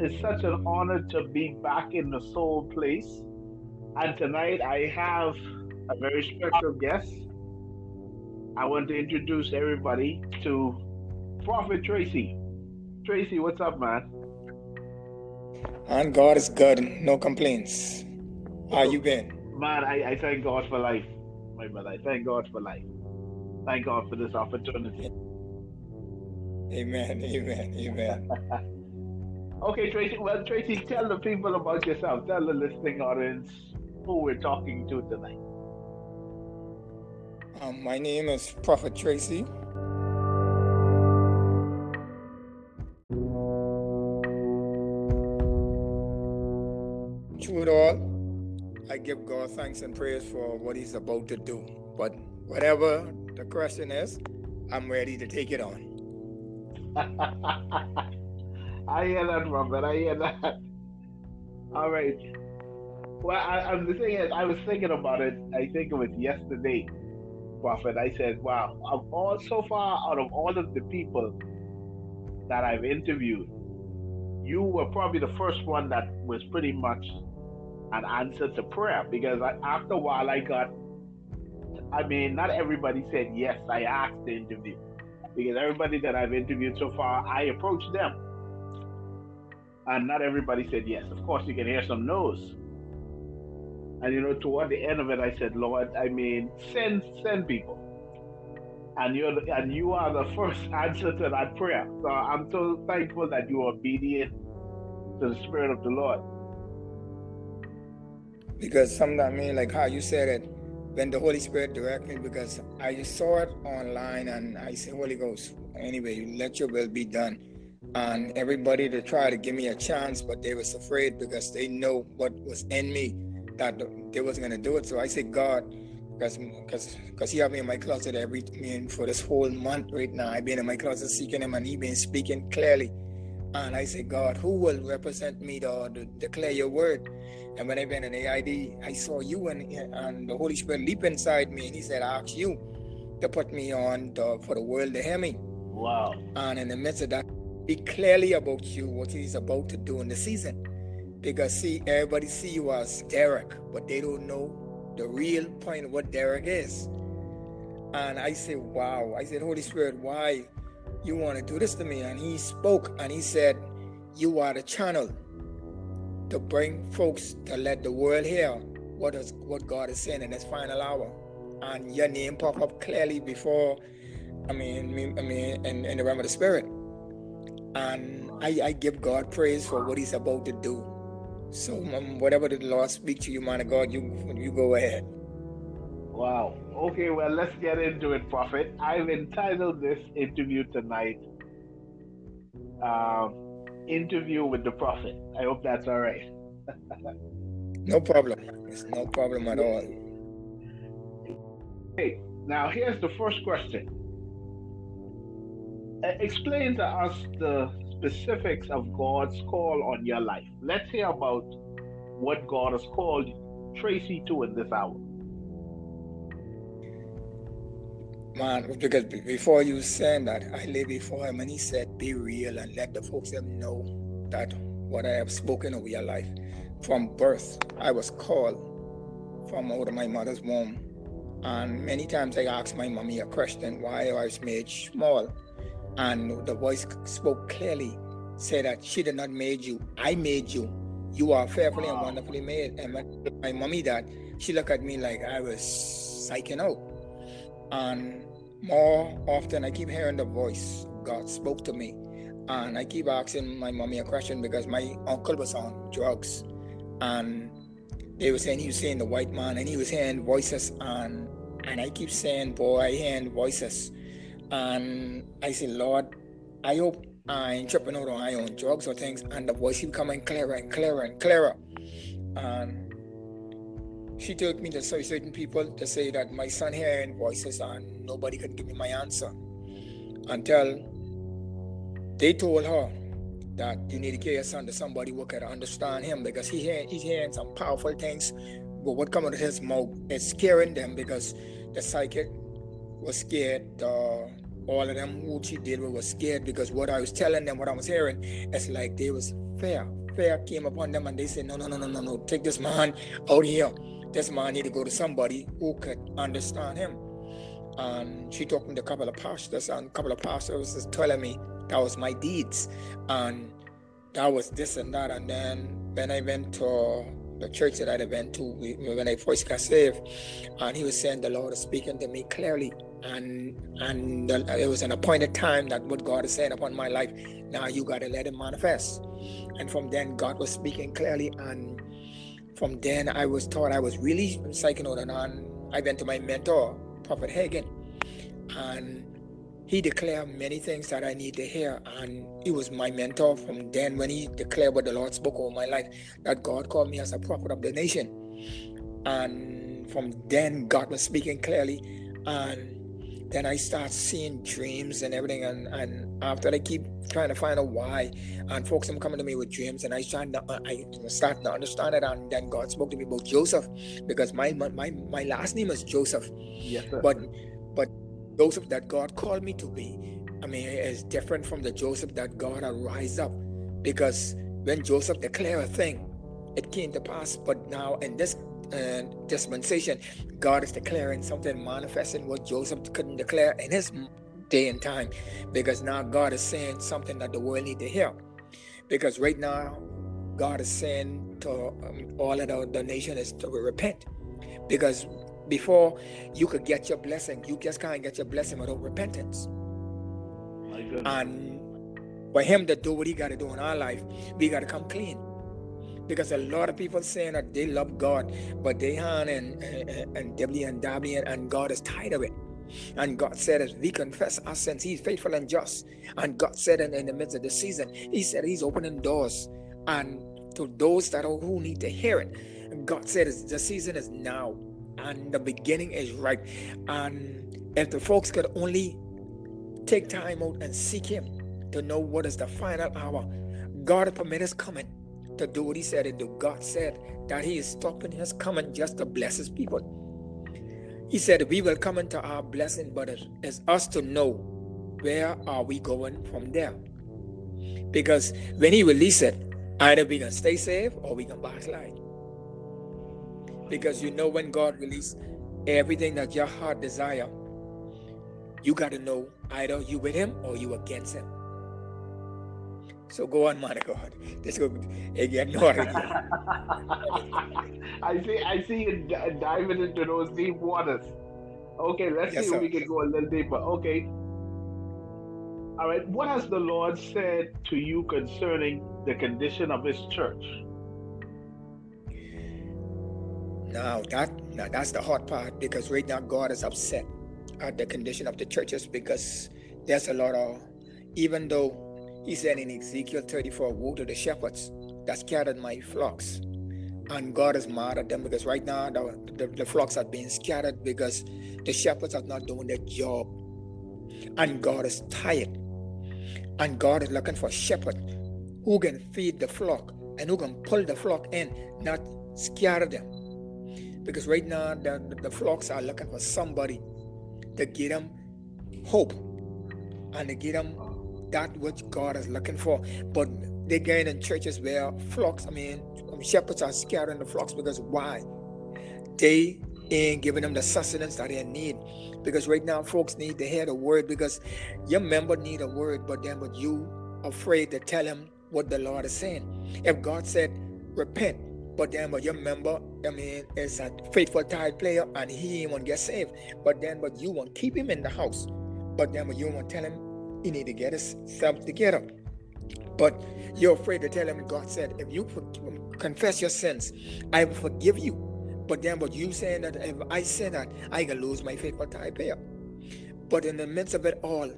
it's such an honor to be back in the soul place. And tonight I have a very special guest. I want to introduce everybody to Prophet Tracey. Tracey, what's up, man? And God is good, no complaints. How you been? Man, I, I thank God for life, my brother. I thank God for life. Thank God for this opportunity. Amen, amen, amen. okay, Tracey. Well, Tracey, tell the people about yourself. Tell the listening audience who we're talking to tonight. Um, my name is Prophet Tracey. Through it all, I give God thanks and praise for what He's about to do. But whatever the question is, I'm ready to take it on. I hear that, Robert. I hear that. All right. Well, I, I, the thing is, I was thinking about it. I think it was yesterday, Prophet. I said, "Wow, of all so far out of all of the people that I've interviewed, you were probably the first one that was pretty much an answer to prayer. Because I, after a while, I got. I mean, not everybody said yes. I asked the interview because everybody that I've interviewed so far, I approached them. And not everybody said yes. Of course, you can hear some no's. And you know, toward the end of it, I said, Lord, I mean, send send people. And you're and you are the first answer to that prayer. So I'm so thankful that you are obedient to the Spirit of the Lord. Because sometimes, I mean, like how you said it, when the Holy Spirit directed me because I saw it online and I said, Holy Ghost, anyway, let your will be done. And everybody to try to give me a chance, but they was afraid because they know what was in me that they wasn't gonna do it. So I said, God, because because because he have me in my closet every I mean for this whole month right now. I've been in my closet seeking him and he been speaking clearly. And I said, God, who will represent me to, to declare your word? And when I went in AID, I saw you and, and the Holy Spirit leap inside me. And he said, I asked you to put me on to, for the world to hear me. Wow. And in the midst of that, be clearly about you, what he's about to do in the season. Because see, everybody see you as Derek, but they don't know the real point of what Derek is. And I said, wow. I said, Holy Spirit, why? you want to do this to me? And he spoke and he said, You are the channel to bring folks to let the world hear what is what God is saying in this final hour. And your name pop up clearly before I mean I mean in, in the realm of the spirit. And I, I give God praise for what he's about to do. So um, whatever the Lord speak to you, man of God, you you go ahead. Wow. Okay, well, let's get into it, Prophet. I've entitled this interview tonight uh, Interview with the Prophet. I hope that's all right. no problem. It's no problem at all. Hey, now here's the first question. Uh, explain to us the specifics of God's call on your life. Let's hear about what God has called Tracey to in this hour. man, because before you saying that, I lay before him and he said, Be real and let the folks know that what I have spoken over your life. From birth, I was called from out of my mother's womb. And many times I asked my mommy a question why I was made small. And the voice spoke clearly, said that she did not made you, I made you. You are fearfully and wonderfully made. And my mommy that, she looked at me like I was psyching out. And more often I keep hearing the voice. God spoke to me. And I keep asking my mommy a question because my uncle was on drugs. And they were saying he was saying the white man and he was hearing voices and and I keep saying, boy, I hearing voices. And I say, Lord, I hope uh, I ain't tripping out on my own drugs or things. And the voice keep coming clearer and clearer and clearer. And she took me to certain people to say that my son hearing voices and nobody can give me my answer until they told her that you need to get your son to somebody who could understand him because he hear, he's hearing some powerful things but what comes out of his mouth is scaring them because the psychic was scared uh, all of them who she did with was scared because what I was telling them, what I was hearing, it's like they was fear. Fear came upon them and they said, No, no, no, no, no, no, take this man out here. This man need to go to somebody who could understand him. And she talked to a couple of pastors, and a couple of pastors was telling me that was my deeds. And that was this and that. And then when I went to the church that I went to when I first got saved, and he was saying the Lord is speaking to me clearly, and and it was an appointed time that what God is saying upon my life. Now you got to let it manifest. And from then, God was speaking clearly, and from then I was taught I was really psyching out, and on. I went to my mentor, Prophet Hagin, and he declared many things that I need to hear. And he was my mentor from then when he declared what the Lord spoke over my life, that God called me as a prophet of the nation. And from then, God was speaking clearly. And then I start seeing dreams and everything. And, and after I keep trying to find out why, and folks are coming to me with dreams, and I start to, I start to understand it. And then God spoke to me about Joseph, because my my, my last name is Joseph. Yes, sir. But but Joseph that God called me to be, I mean, is different from the Joseph that God had rise up. Because when Joseph declared a thing, it came to pass. But now in this uh, dispensation, God is declaring something, manifesting what Joseph couldn't declare in his day and time. Because now God is saying something that the world need to hear. Because right now, God is saying to um, all of the, the nation is to repent. Because before you could get your blessing. You just can't get your blessing without repentance. And for him to do what he got to do in our life, we got to come clean. Because a lot of people saying that they love God, but they han and and, and Debbie and Darby and, God is tired of it. And God said, as we confess our sins, He's faithful and just. And God said, in, in the midst of the season, He said He's opening doors, and to those that are, who need to hear it. God said, the season is now and the beginning is right. And if the folks could only take time out and seek Him to know what is the final hour, God permit His coming to do what He said and do. God said that He is stopping His coming just to bless His people. He said we will come into our blessing, but it's us to know where are we going from there. Because when He release it, either we can stay safe or we can backslide because you know when God release everything that your heart desire, you got to know either you with him or you against him. So go on, God. Let's go again. No, I see. I see you diving into those deep waters. Okay, let's yes, see if we can go a little deeper. Okay. All right. What has the Lord said to you concerning the condition of His church? Now that now that's the hard part because right now God is upset at the condition of the churches because there's a lot of even though he said in Ezekiel 34, woe to the shepherds that scattered my flocks. And God is mad at them because right now the, the, the flocks are being scattered because the shepherds are not doing their job. And God is tired. And God is looking for shepherds who can feed the flock and who can pull the flock in, not scatter them. Because right now, the, the flocks are looking for somebody to give them hope and to give them that which God is looking for. But they get in churches where flocks, I mean, um, shepherds are scattering the flocks because why? They ain't giving them the sustenance that they need. Because right now, folks need to hear the word because your member need a word, but then but you afraid to tell him what the Lord is saying. If God said, repent, but then, but your member, I mean, is a faithful tithe player and he won't get saved. But then, but you won't keep him in the house. But then, but you won't tell him he need to get himself together. But you're afraid to tell him God said, if you confess your sins, I will forgive you. But then, what you saying that if I say that, I can lose my faithful tithe player. But in the midst of it all,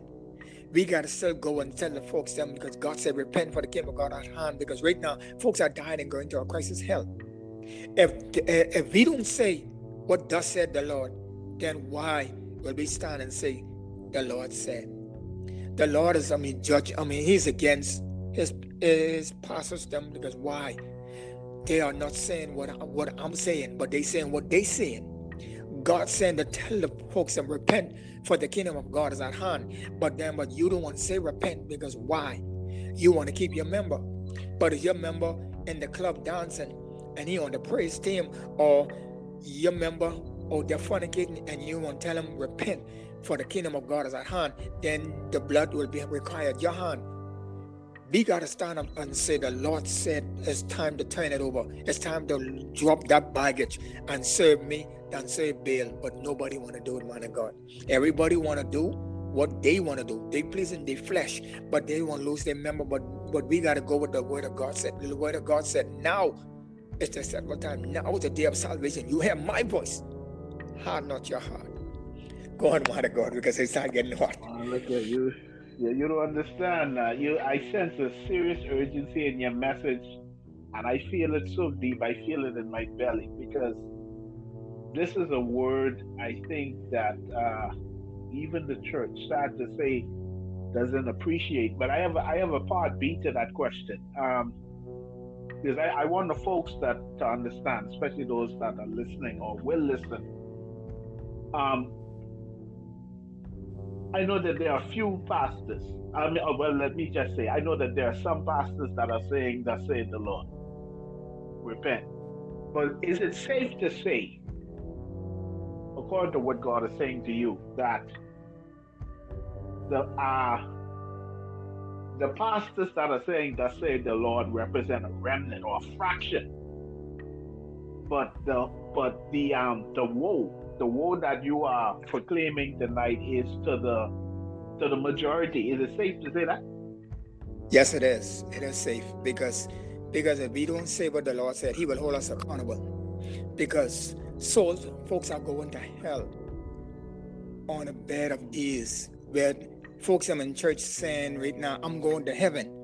we got to still go and tell the folks them because God said, repent for the kingdom of God at hand. Because right now, folks are dying and going to a crisis hell. If, eh, if we don't say what thus said the Lord, then why will we stand and say, the Lord said? The Lord is, I mean, judge, I mean, he's against his, his pastors them because why? They are not saying what, what I'm saying, but they saying what they saying. God saying to tell the folks and repent for the kingdom of God is at hand. But then, but you don't want to say repent because why? You want to keep your member. But if you're member in the club dancing and he on the praise team, or you're member or they're fornicating and you want to tell them repent for the kingdom of God is at hand, then the blood will be required your hand. We got to stand up and say, The Lord said it's time to turn it over. It's time to drop that baggage and serve me than serve Baal. But nobody want to do it, man of God. Everybody want to do what they want to do. They pleasing their flesh, but they want to lose their member. But but we got to go with the word of God said. The word of God said, now it's the set time. Now is the day of salvation. You hear my voice. Hard not your heart. Go on, man of God, because it's not getting hot. Look at you. Yeah, you don't understand. Uh, you, I sense a serious urgency in your message, and I feel it so deep. I feel it in my belly because this is a word I think that uh, even the church, sad to say, doesn't appreciate. But I have I have a part B to that question. Um, because I, I want the folks that to understand, especially those that are listening or will listen. Um, I know that there are few pastors. I mean, oh, well, let me just say, I know that there are some pastors that are saying, "That say the Lord, repent." But is it safe to say, according to what God is saying to you, that the uh, the pastors that are saying that say the Lord represent a remnant or a fraction. But the but the um the woe, the woe that you are proclaiming tonight is to the to the majority. Is it safe to say that? Yes, it is. It is safe because because if we don't say what the Lord said, He will hold us accountable. Because souls, folks are going to hell on a bed of ease where folks I'm in church saying right now, I'm going to heaven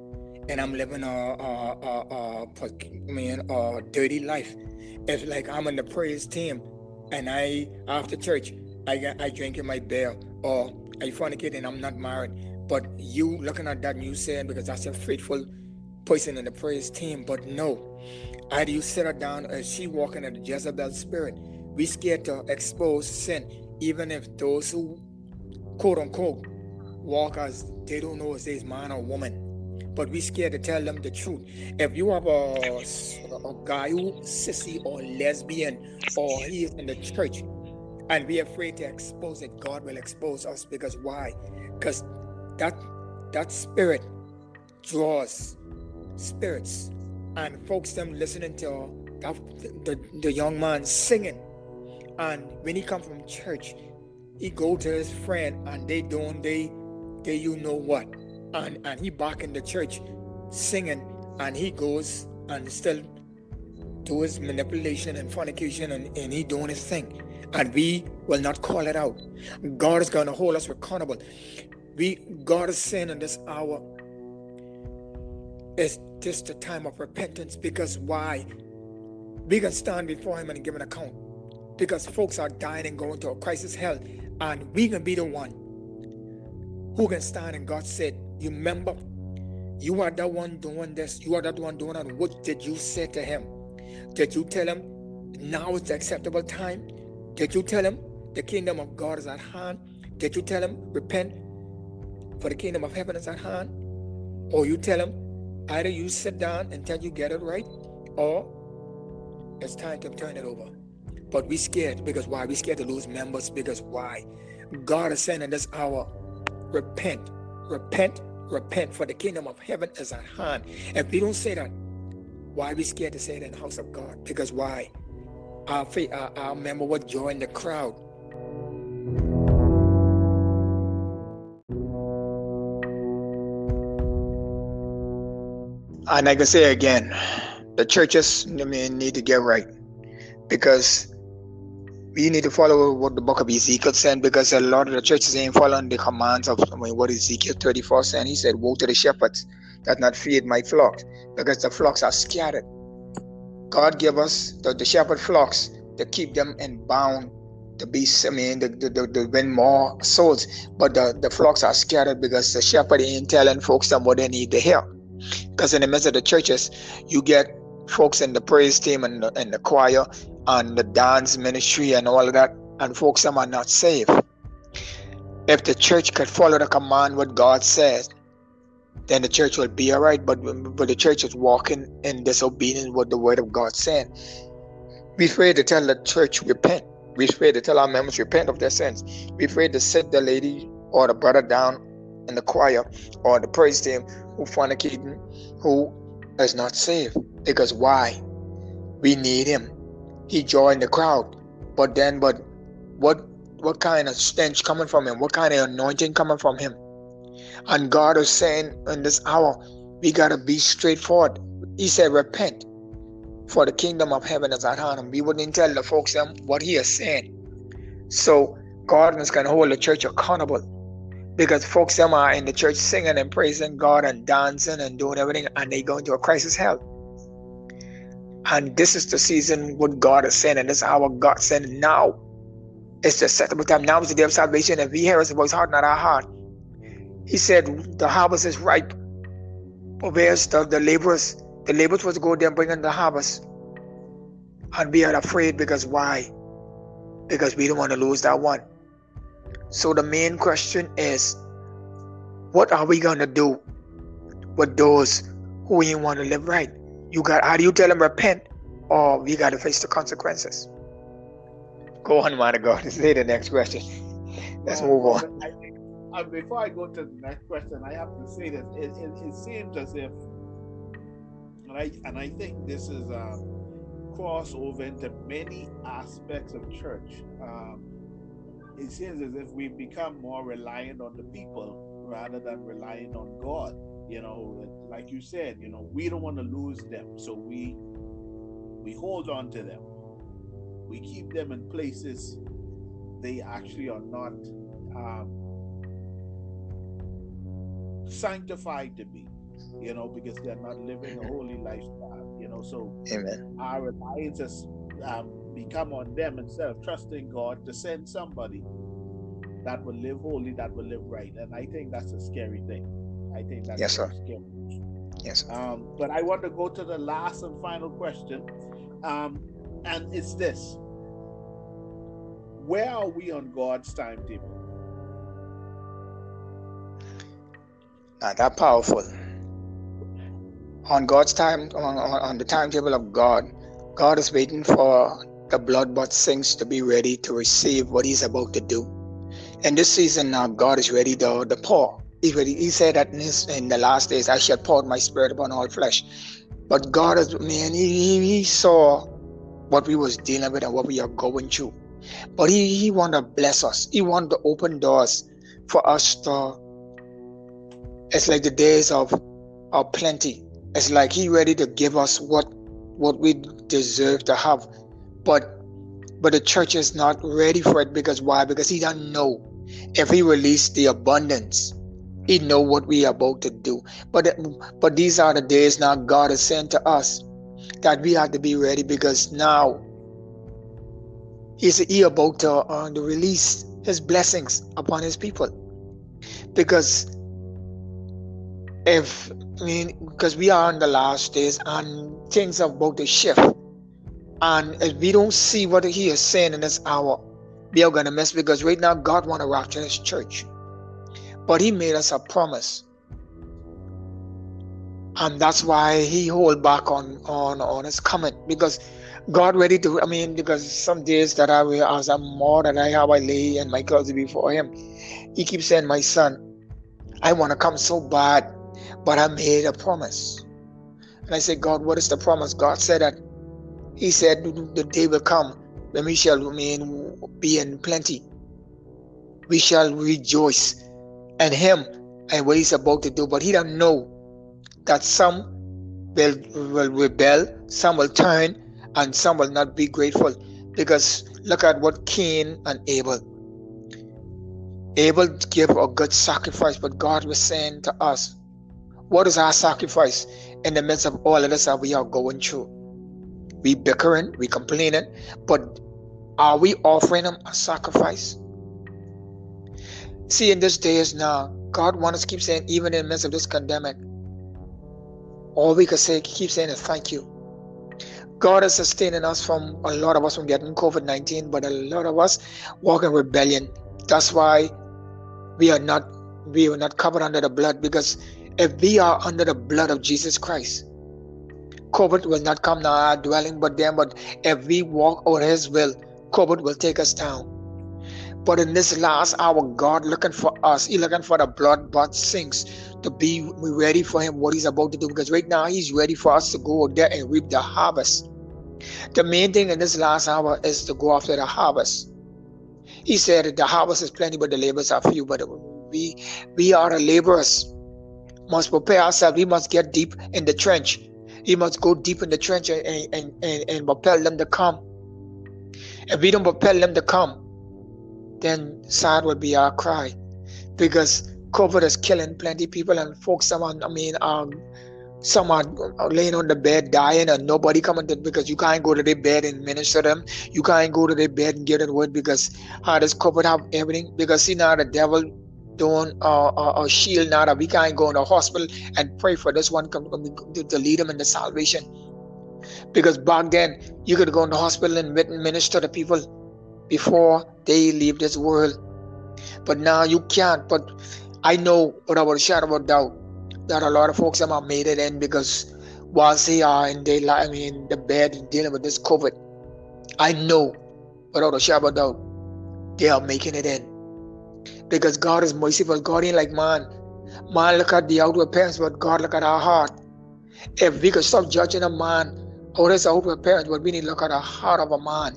and I'm living a, a, a, a, I mean, a dirty life. It's like I'm in the praise team and I, after church, I, I drink in my beer or oh, I fornicate and I'm not married. But you looking at that and you saying, because that's a faithful person in the praise team. But no, either you sit her down or she walking in the Jezebel spirit. We scared to expose sin, even if those who quote unquote walk as they don't know if they's man or woman. But we scared to tell them the truth. If you have a, a guy who sissy or lesbian or he is in the church and we afraid to expose it, God will expose us because why? Because that that spirit draws spirits and folks them listening to that, the, the young man singing and when he come from church he go to his friend and they don't they you know what. And and he back in the church singing and he goes and still do his manipulation and fornication and, and he doing his thing. And we will not call it out. God is gonna hold us accountable. We God is saying in this hour is just a time of repentance because why? We can stand before him and give an account. Because folks are dying and going to a crisis hell, and we can be the one who can stand and God said, You remember, you are the one doing this, you are the one doing that. What did you say to him? Did you tell him now is the acceptable time? Did you tell him the kingdom of God is at hand? Did you tell him repent for the kingdom of heaven is at hand? Or you tell him either you sit down until you get it right, or it's time to turn it over. But we scared because why? We scared to lose members because why? God is saying in this hour, repent, repent, repent, for the kingdom of heaven is at hand. If we don't say that, why are we scared to say it in the house of God? Because why? Our, faith, our, our member would join the crowd. And I can say again, the churches I mean, need to get right because we need to follow what the book of Ezekiel said because a lot of the churches ain't following the commands of I mean, what Ezekiel 34 said. He said, Woe to the shepherds that not feed my flocks because the flocks are scattered. God gave us the, the shepherd flocks to keep them in bound to be, I mean, the, the, the, the win more souls. But the, the flocks are scattered because the shepherd ain't telling folks them what they need to hear. Because in the midst of the churches, you get folks in the praise team and the, and the choir and the dance ministry and all that, and folks some are not saved. If the church could follow the command what God says, then the church will be all right. But but the church is walking in disobedience what the word of God saying. We afraid to tell the church repent. We afraid to tell our members repent of their sins. We afraid to sit the lady or the brother down in the choir or the praise team who fornicating, who is not saved. Because why? We need him. He joined the crowd. But then but what what kind of stench coming from him? What kind of anointing coming from him? And God is saying in this hour, we gotta be straightforward. He said, repent, for the kingdom of heaven is at hand. And we wouldn't tell the folks them what he is saying. So God is gonna hold the church accountable. Because folks them are in the church singing and praising God and dancing and doing everything, and they go into a crisis hell. And this is the season what God is saying, and this is our God saying now. It's the acceptable time. Now is the day of salvation, and we hear his voice, heart, not our heart. He said, The harvest is ripe. But where's the, the laborers? The laborers was go there and bring in the harvest. And we are afraid because why? Because we don't want to lose that one. So the main question is what are we gonna do with those who ain't want to live right? You got how do you tell them repent or we gotta face the consequences? Go on, man of God. Say the next question. Let's move on. I think, uh, before I go to the next question, I have to say that it, it, it seems as if, and I and I think this is a crossover into many aspects of church. Um, it seems as if we've become more reliant on the people rather than relying on God. You know, like you said, you know, we don't want to lose them, so we we hold on to them. We keep them in places they actually are not um, sanctified to be. You know, because they're not living a holy lifestyle. You know, so Amen. our reliance has um, become on them instead of trusting God to send somebody that will live holy, that will live right. And I think that's a scary thing. I think that's yes, sir. scary. Yes. Sir. Um, but I want to go to the last and final question. Um, and it's this Where are we on God's timetable? Not that powerful. On God's time, on, on the timetable of God, God is waiting for the blood-bought saints to be ready to receive what He's about to do. In this season now, God is ready to, to pour. He said that in, his, in the last days, I shall pour my spirit upon all flesh. But God is, man, he, he saw what we was dealing with and what we are going through. But He, he want to bless us. He want to open doors for us to. It's like the days of, of plenty. It's like He ready to give us what what we deserve to have. But but the church is not ready for it because why? Because he doesn't know. If he released the abundance, he know what we are about to do. But but these are the days now God is saying to us that we have to be ready because now He's he about to, uh, to release His blessings upon His people. Because if I mean, because we are in the last days and things are about to shift. And if we don't see what he is saying in this hour, we are gonna miss because right now God wanna rapture his church. But he made us a promise. And that's why he hold back on on on his coming. Because God ready to I mean, because some days that I will as I'm more that I have I lay and my clothes before him. He keeps saying, My son, I wanna come so bad, but I made a promise. And I said, God, what is the promise? God said that he said, The day will come when we shall remain be in plenty. We shall rejoice in him and what he's about to do. But he don't know that some will, will rebel, some will turn, and some will not be grateful. Because look at what Cain and Abel. Abel gave a good sacrifice, but God was saying to us, What is our sacrifice in the midst of all of this that we are going through? We bickering, we complaining, but are we offering him a sacrifice? See, in this day is now, God wants to keep saying, even in the midst of this pandemic, all we can say, keep saying is thank you. God is sustaining us from a lot of us from getting COVID 19, but a lot of us walk in rebellion. That's why we are not we are not covered under the blood because if we are under the blood of Jesus Christ, COVID will not come to our dwelling, but then, but if we walk over His will, COVID will take us down. But in this last hour, God looking for us. He looking for the blood bought saints to be ready for Him, what He's about to do. Because right now, He's ready for us to go out there and reap the harvest. The main thing in this last hour is to go after the harvest. He said the harvest is plenty, but the labors are few. But we we are the laborers. Must prepare ourselves. We must get deep in the trench. We must go deep in the trench and, and, and, and propel them to come. If we don't propel them to come, then sad would be our cry. Because COVID is killing plenty people and folks some I mean um some are laying on the bed dying and nobody coming to because you can't go to their bed and minister them. You can't go to their bed and get a word because how does COVID have everything? Because see now the devil doing uh, uh, a shield now that we can't go in the hospital and pray for this one to, to lead them into salvation. Because back then you could go in the hospital and minister to people before they leave this world. But now you can't. But I know without a shadow of a doubt that a lot of folks have made it in because whilst they are in their life, I mean, the bed dealing with this COVID, I know without a shadow of a doubt they are making it in. Because God is merciful. God ain't like man. Man look at the outward appearance, but God look at our heart. If we could stop judging a man or his outward appearance, but we need to look at the heart of a man.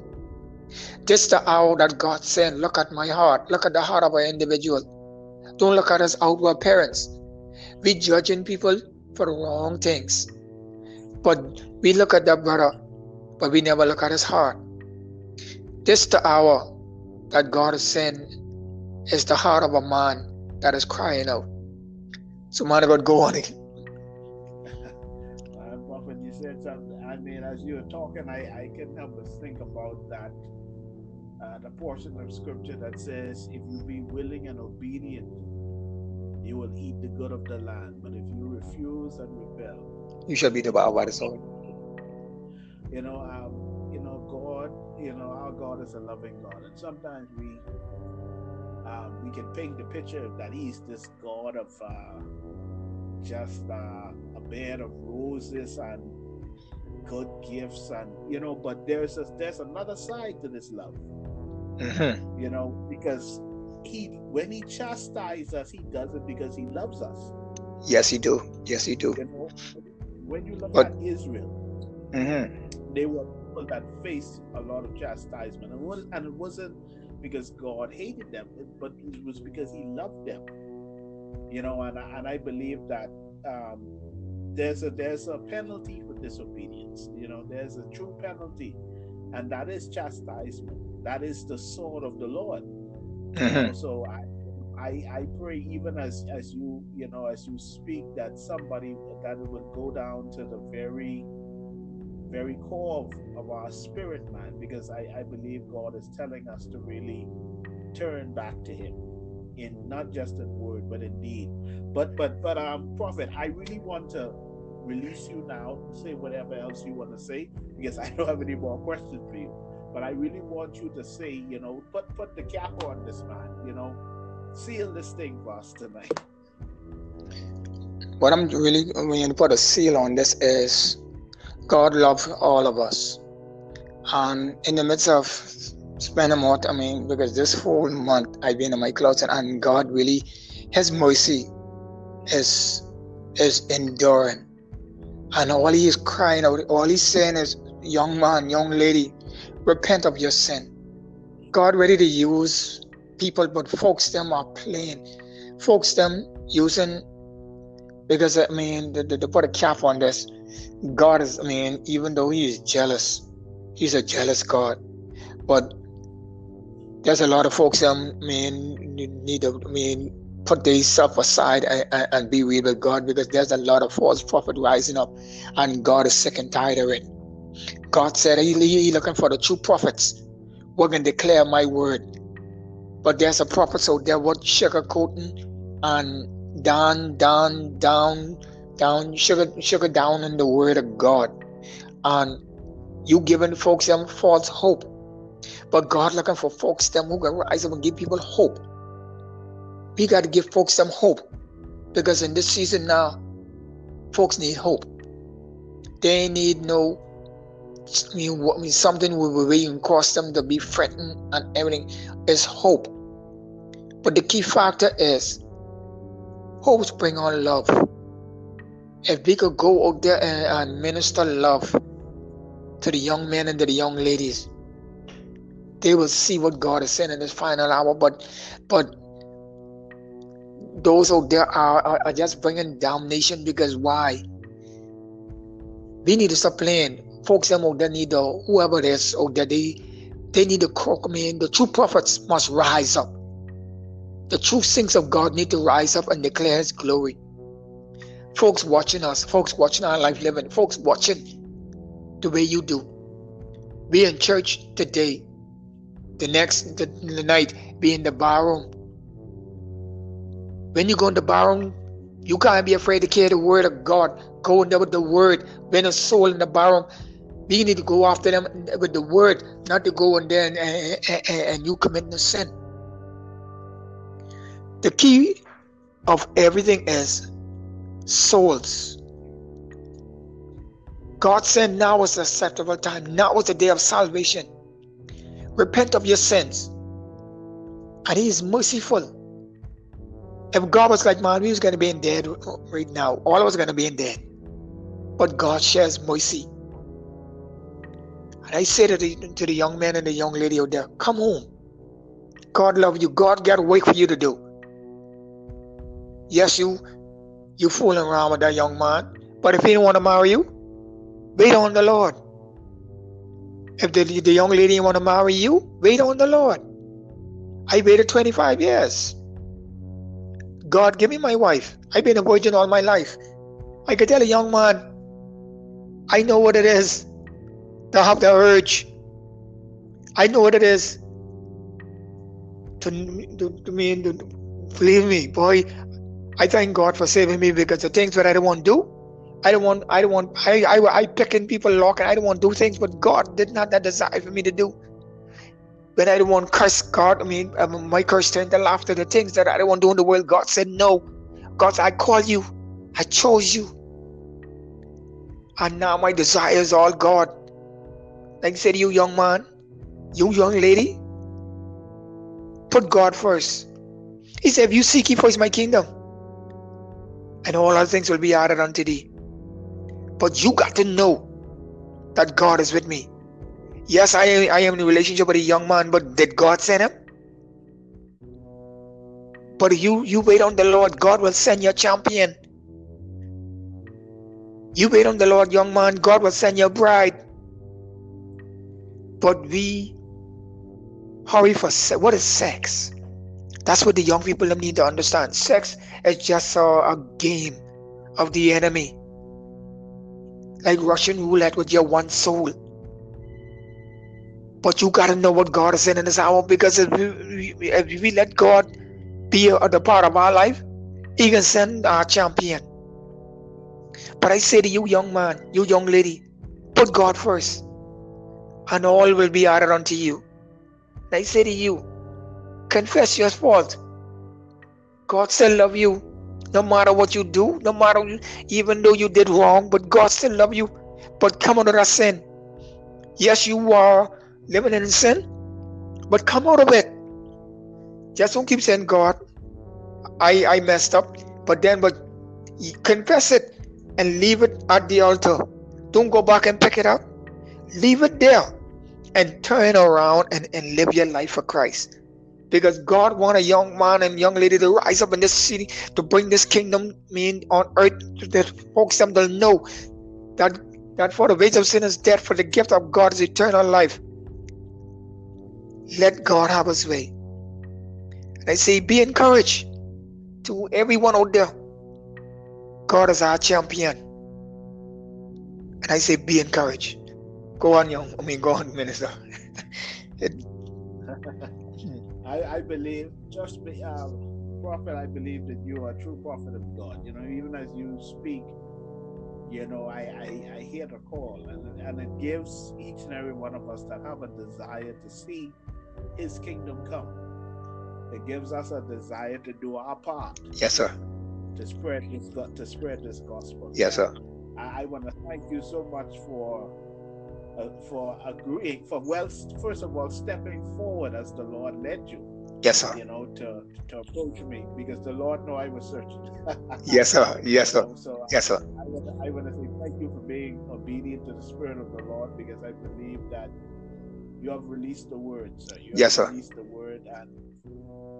This the hour that God said, look at my heart. Look at the heart of an individual. Don't look at his outward appearance. We judging people for wrong things. But we look at that brother, but we never look at his heart. This the hour that God saying is the heart of a man that is crying out. So man God, go on it. Uh, when you said something, I mean, as you were talking, I, I couldn't help but think about that, uh, the portion of scripture that says, if you be willing and obedient, you will eat the good of the land. But if you refuse and rebel, you shall be devoured by the sword. You know, um, you know, God, you know, our God is a loving God, and sometimes we um, we can paint the picture that He's this God of uh, just uh, a bed of roses and good gifts, and you know, but there's a, there's another side to this love. Mm-hmm. You know, because he when he chastises us, he does it because he loves us. Yes, he do. Yes, he do. You know, when you look but, at Israel, mm-hmm. they were people that faced a lot of chastisement, and, was, and it wasn't because God hated them, but it was because He loved them. You know, and and I believe that um, there's a there's a penalty for disobedience. You know, there's a true penalty, and that is chastisement. That is the sword of the Lord. Mm-hmm. So I, I I pray even as as you you know as you speak that somebody that it would go down to the very very core of, of our spirit man because I, I believe God is telling us to really turn back to him in not just in word but in deed. But but but um prophet I really want to release you now, say whatever else you want to say, because I don't have any more questions for you. But I really want you to say, you know, put put the cap on this man, you know, seal this thing for us tonight. What I'm really going to put a seal on this is God loves all of us. And in the midst of spending more, I mean, because this whole month I've been in my closet and God really, His mercy is is enduring. And all He is crying out, all He's saying is, young man, young lady, repent of your sin. God ready to use people, but folks them are playing. Folks them using because I mean to, to put a cap on this, God is I mean, even though he is jealous, he's a jealous God. But there's a lot of folks um I mean need to I mean put themselves aside and, and, and, be real with God because there's a lot of false prophet rising up and God is sick and tired of it. God said he, looking for the true prophets who can declare my word. But there's a prophet out there what sugarcoating and down, down, down, down, sugar, sugar down in the word of God. And you giving folks them false hope. But God looking for folks them who can rise up and give people hope. We got to give folks some hope. Because in this season now, folks need hope. They need no mean, something will be cause them to be threatened and everything is hope. But the key factor is hope bring on love. If we could go out there and, and minister love to the young men and to the young ladies, they will see what God is saying in this final hour. But but those out there are, are, are just bringing damnation because why? We need to stop playing. Folks they need to, whoever it is or there, they, they need to croak. I mean, the true prophets must rise up. The true saints of God need to rise up and declare His glory. Folks watching us, folks watching our life living, folks watching the way you do. Be in church today. The next the, the night, be in the barroom when you go in the barroom, you can't be afraid to carry the word of God. Go in there with the word. When a soul in the barroom, we need to go after them with the word, not to go in there and, and, and you commit the sin. The key of everything is souls. God said now is the acceptable time. Now is the day of salvation. Repent of your sins. And He is merciful if God was like, man, we was going to be in dead right now. All of us going to be in dead. But God shares mercy. And I say to the, to the young man and the young lady out there, come home. God love you. God got work for you to do. Yes, you you fooling around with that young man. But if he don't want to marry you, wait on the Lord. If the, the young lady want to marry you, wait on the Lord. I waited 25 years. God, give me my wife. I've been a virgin all my life. I could tell a young man, I know what it is to have the urge. I know what it is to, to, to me, to, believe me, boy. I thank God for saving me because the things that I don't want to do, I don't want, I don't want, I, I, I picking people lock and I don't want to do things, but God did not that desire for me to do when I don't want curse God, I mean, um, my curse turned to laughter, the things that I don't want to do in the world, God said, No. God said, I call you, I chose you. And now my desire is all God. Like said, you young man, you young lady, put God first. He said, If you seek ye first my kingdom, and all other things will be added unto thee. But you got to know that God is with me. Yes, I am, I am in a relationship with a young man, but did God send him? But you you wait on the Lord, God will send your champion. You wait on the Lord, young man, God will send your bride. But we hurry for. What is sex? That's what the young people need to understand. Sex is just a, a game of the enemy. Like Russian roulette with your one soul. But you got to know what God is in in this hour because if we, if we let God be a, the part of our life, He can send our champion. But I say to you, young man, you young lady, put God first, and all will be added unto you. And I say to you, confess your fault. God still love you, no matter what you do, no matter even though you did wrong, but God still love you. But come under that sin. Yes, you are living in sin, but come out of it. Just don't keep saying, God, I, I messed up, but then but confess it and leave it at the altar. Don't go back and pick it up. Leave it there and turn around and, and live your life for Christ. Because God want a young man and young lady to rise up in this city to bring this kingdom mean on earth that folks them will know that that for the wage of sin is death, for the gift of God is eternal life. Let God have his way. And I say, be encouraged to everyone out there. God is our champion. And I say, be encouraged. Go on, young. I mean, go on, minister. I, I believe, just be, um, prophet, I believe that you are a true prophet of God. You know, even as you speak, you know, I, I, I hear the call, and, and it gives each and every one of us that have a desire to see his kingdom come. It gives us a desire to do our part. Yes, sir. to spread this to spread this gospel. Yes, sir. I, I want to thank you so much for uh, for agreeing for well first of all stepping forward as the Lord led you. Yes, sir. You know to to approach me because the Lord know I was searching. yes, sir. Yes, sir. So yes, sir. I, want to, I want to say thank you for being obedient to the Spirit of the Lord because I believe that you have released the word, sir. You have yes, sir. released the word, and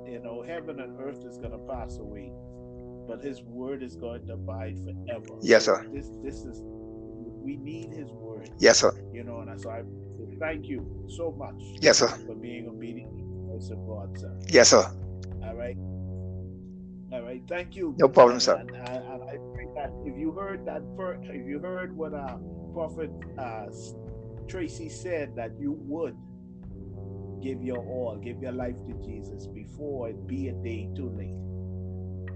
you know heaven and earth is going to pass away, but His word is going to abide forever. Yes, sir. This this is we need His word. Yes, sir. You know, and so I thank you so much. Yes, sir. For being obedient to the voice of God, sir. Yes, sir. All right. All right. Thank you. No problem, sir. And, and, and I think that if you heard that, if you heard what uh, Prophet uh, Tracey said, that you would give your all, give your life to Jesus before it be a day too late.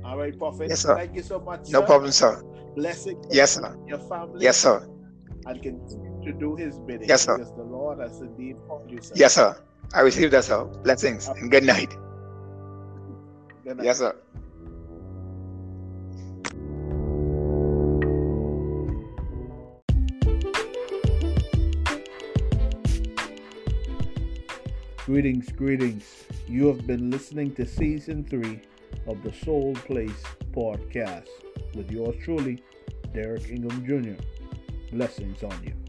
All right, Prophet. Yes, sir. Thank you so much. No sir. problem, sir. Blessing. Yes, sir. Your family. Yes, sir. And continue to do His bidding. Yes, sir. Because the Lord has indeed called you, sir. Yes, sir. I receive that, sir. Blessings and good night. Good night. Yes, sir. Greetings, greetings. You have been listening to season three of the Soul Place podcast with yours truly, Derek Ingham Jr blessings on you.